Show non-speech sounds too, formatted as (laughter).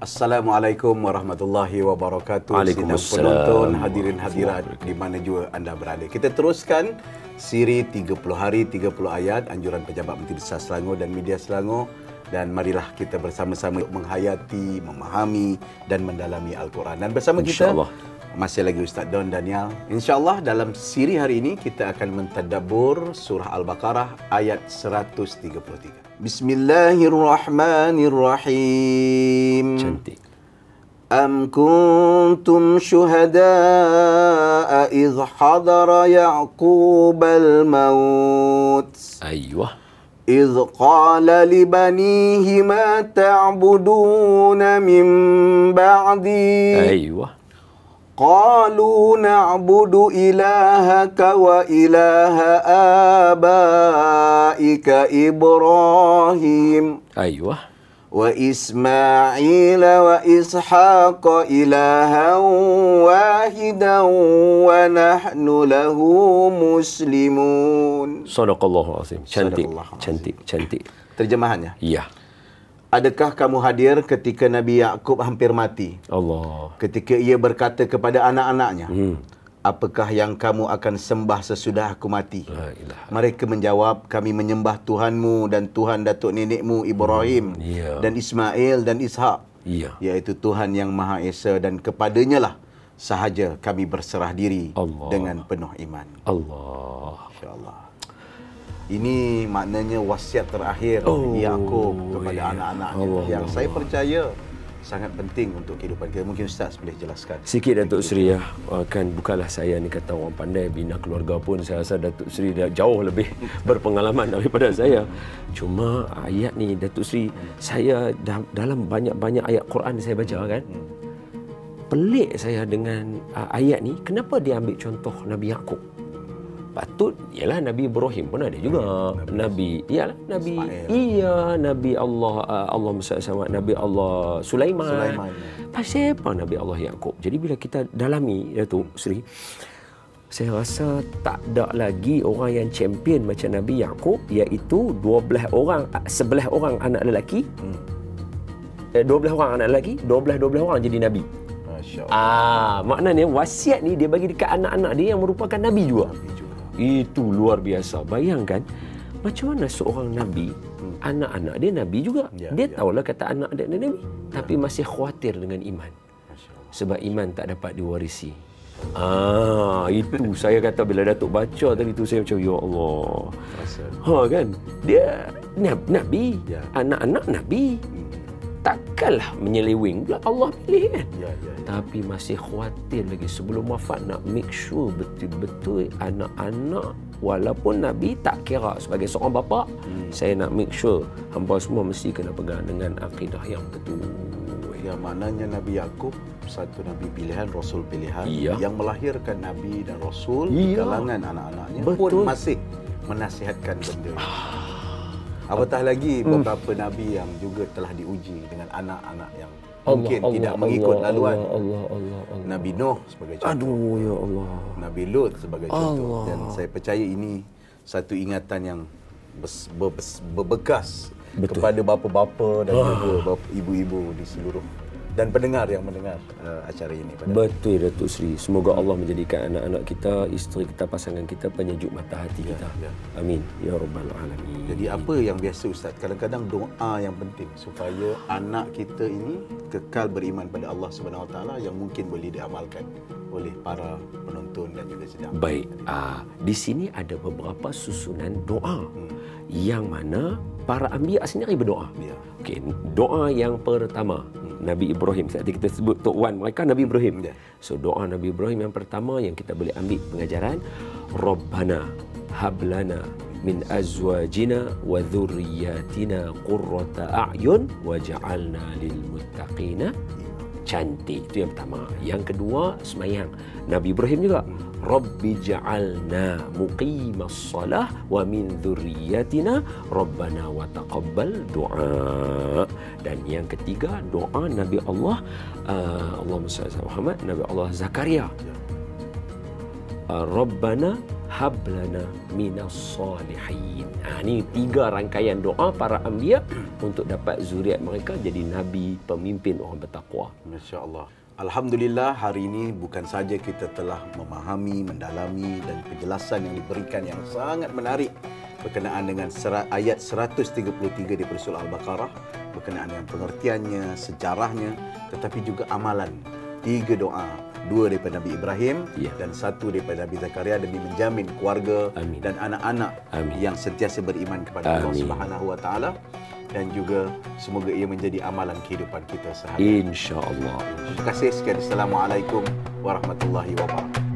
Assalamualaikum warahmatullahi wabarakatuh. Waalaikumsalam. Penonton, hadirin hadirat di mana juga anda berada. Kita teruskan siri 30 hari 30 ayat anjuran Pejabat Menteri Besar Selangor dan media Selangor dan marilah kita bersama-sama menghayati, memahami dan mendalami Al-Quran. Dan bersama kita InsyaAllah masih lagi Ustaz Don Daniel. InsyaAllah dalam siri hari ini kita akan mentadabbur surah Al-Baqarah ayat 133. Bismillahirrahmanirrahim. Cantik. أم كنتم شهداء إذ حضر يعقوب الموت Ayuh. إذ قال لبنيه ما تعبدون من بعدي Ayuh. قالوا نعبد إلهك وإله آبائك إبراهيم أيوة. وإسماعيل وإسحاق إلها واحدا ونحن له مسلمون. صدق الله العظيم. cantik cantik cantik terjemahannya هنا. Adakah kamu hadir ketika Nabi Yakub hampir mati Allah. ketika ia berkata kepada anak-anaknya Hmm. Apakah yang kamu akan sembah sesudah aku mati. Mereka menjawab, kami menyembah Tuhanmu dan Tuhan datuk nenekmu Ibrahim ya. dan Ismail dan Ishak, Ya. iaitu Tuhan yang Maha Esa dan kepadanya lah sahaja kami berserah diri Allah. dengan penuh iman. Allah. InsyaAllah. Ini maknanya wasiat terakhir Oh, Yakub kepada ya. anak-anaknya Allah, yang Allah. saya percaya sangat penting untuk kehidupan kita. Mungkin Ustaz boleh jelaskan. Sikit Datuk Seri ya. Uh, Kan bukanlah saya ni kata orang pandai bina keluarga pun saya rasa Datuk Seri dah jauh lebih (laughs) berpengalaman daripada saya. Cuma ayat ni Datuk Seri saya dah, dalam banyak-banyak ayat Quran saya baca kan. Pelik saya dengan uh, ayat ni kenapa dia ambil contoh Nabi Yakub? Patut ialah Nabi Ibrahim pun ada juga. Nabi ialah Nabi Ismail. iya Nabi Allah uh, Allah sama Nabi Allah Sulaiman. Sulaiman. Pasal apa Nabi Allah Yakub? Jadi bila kita dalami Datuk Seri saya rasa tak ada lagi orang yang champion macam Nabi Yakub iaitu 12 orang 11 orang anak lelaki. Hmm. Eh, 12 orang anak lelaki, 12 12 orang jadi nabi. Masya Allah. Ah, maknanya wasiat ni dia bagi dekat anak-anak dia yang merupakan nabi juga. Nabi juga. Itu luar biasa. Bayangkan macam mana seorang nabi, anak-anak dia nabi juga. Ya, dia ya. tahulah kata anak dia nabi, tapi masih khawatir dengan iman. Sebab iman tak dapat diwarisi. Ah, itu saya kata bila Datuk baca tadi tu saya macam ya Allah. Ha kan? Dia nab- nabi, Ya. anak-anak nabi. Takkanlah menyeleweng pula Allah pilih kan? Ya, ya. Tapi masih khawatir lagi sebelum wafat nak make sure betul-betul anak-anak walaupun Nabi tak kira sebagai seorang bapa, hmm. saya nak make sure hamba semua mesti kena pegang dengan akidah yang betul. Ya, maknanya Nabi Yakub satu nabi pilihan, rasul pilihan Iya. yang melahirkan nabi dan rasul di Iya. kalangan anak-anaknya Betul. pun masih menasihatkan benda ini. Apatah lagi beberapa nabi yang juga telah diuji dengan anak-anak yang mungkin tidak mengikut laluan. Allah, Allah, Allah, Allah. Nabi Nuh sebagai contoh, Aduh ya Allah. Nabi Lut sebagai contoh Allah. dan saya percaya ini satu ingatan yang bes, berbekas Betul. kepada bapa-bapa dan juga bapa, ibu-ibu di seluruh dan pendengar yang mendengar uh, acara ini pada Betul Datuk Seri. Semoga Allah menjadikan anak-anak kita, isteri kita, pasangan kita penyejuk mata hati kita. ya. Amin. Ya Rabbal Alamin. Jadi apa yang biasa Ustaz? Kadang-kadang doa yang penting supaya anak kita ini kekal beriman pada Allah Subhanahu Wa Taala yang mungkin boleh diamalkan oleh para penonton dan juga sedang. Baik, ah, di sini ada beberapa susunan doa yang mana para anbiya sendiri berdoa. Ya. Okey, doa yang pertama Nabi Ibrahim. Tadi kita sebut Tok Wan mereka Nabi Ibrahim. Ya. So doa Nabi Ibrahim yang pertama yang kita boleh ambil pengajaran Rabbana hablana min azwajina wa dhurriyyatina qurrata a'yun waj'alna lil muttaqina cantik itu yang pertama yang kedua semayang Nabi Ibrahim juga Rabbi ja'alna muqimas salah wa min dhurriyyatina Rabbana wa taqabbal doa dan yang ketiga doa Nabi Allah uh, ala Muhammad Nabi Allah Zakaria uh, Rabbana hablana minas salihin. Ha, ini tiga rangkaian doa para anbiya untuk dapat zuriat mereka jadi nabi, pemimpin orang bertakwa. Masya Allah. Alhamdulillah hari ini bukan saja kita telah memahami, mendalami dan penjelasan yang diberikan yang sangat menarik berkenaan dengan ayat 133 di surah Al-Baqarah berkenaan dengan pengertiannya, sejarahnya tetapi juga amalan. Tiga doa dua daripada Nabi Ibrahim ya. dan satu daripada Nabi Zakaria demi menjamin keluarga Amin. dan anak-anak yang sentiasa beriman kepada Amin. Allah Subhanahu wa taala dan juga semoga ia menjadi amalan kehidupan kita sehari. Insya-Allah. Terima kasih sekali. Assalamualaikum warahmatullahi wabarakatuh.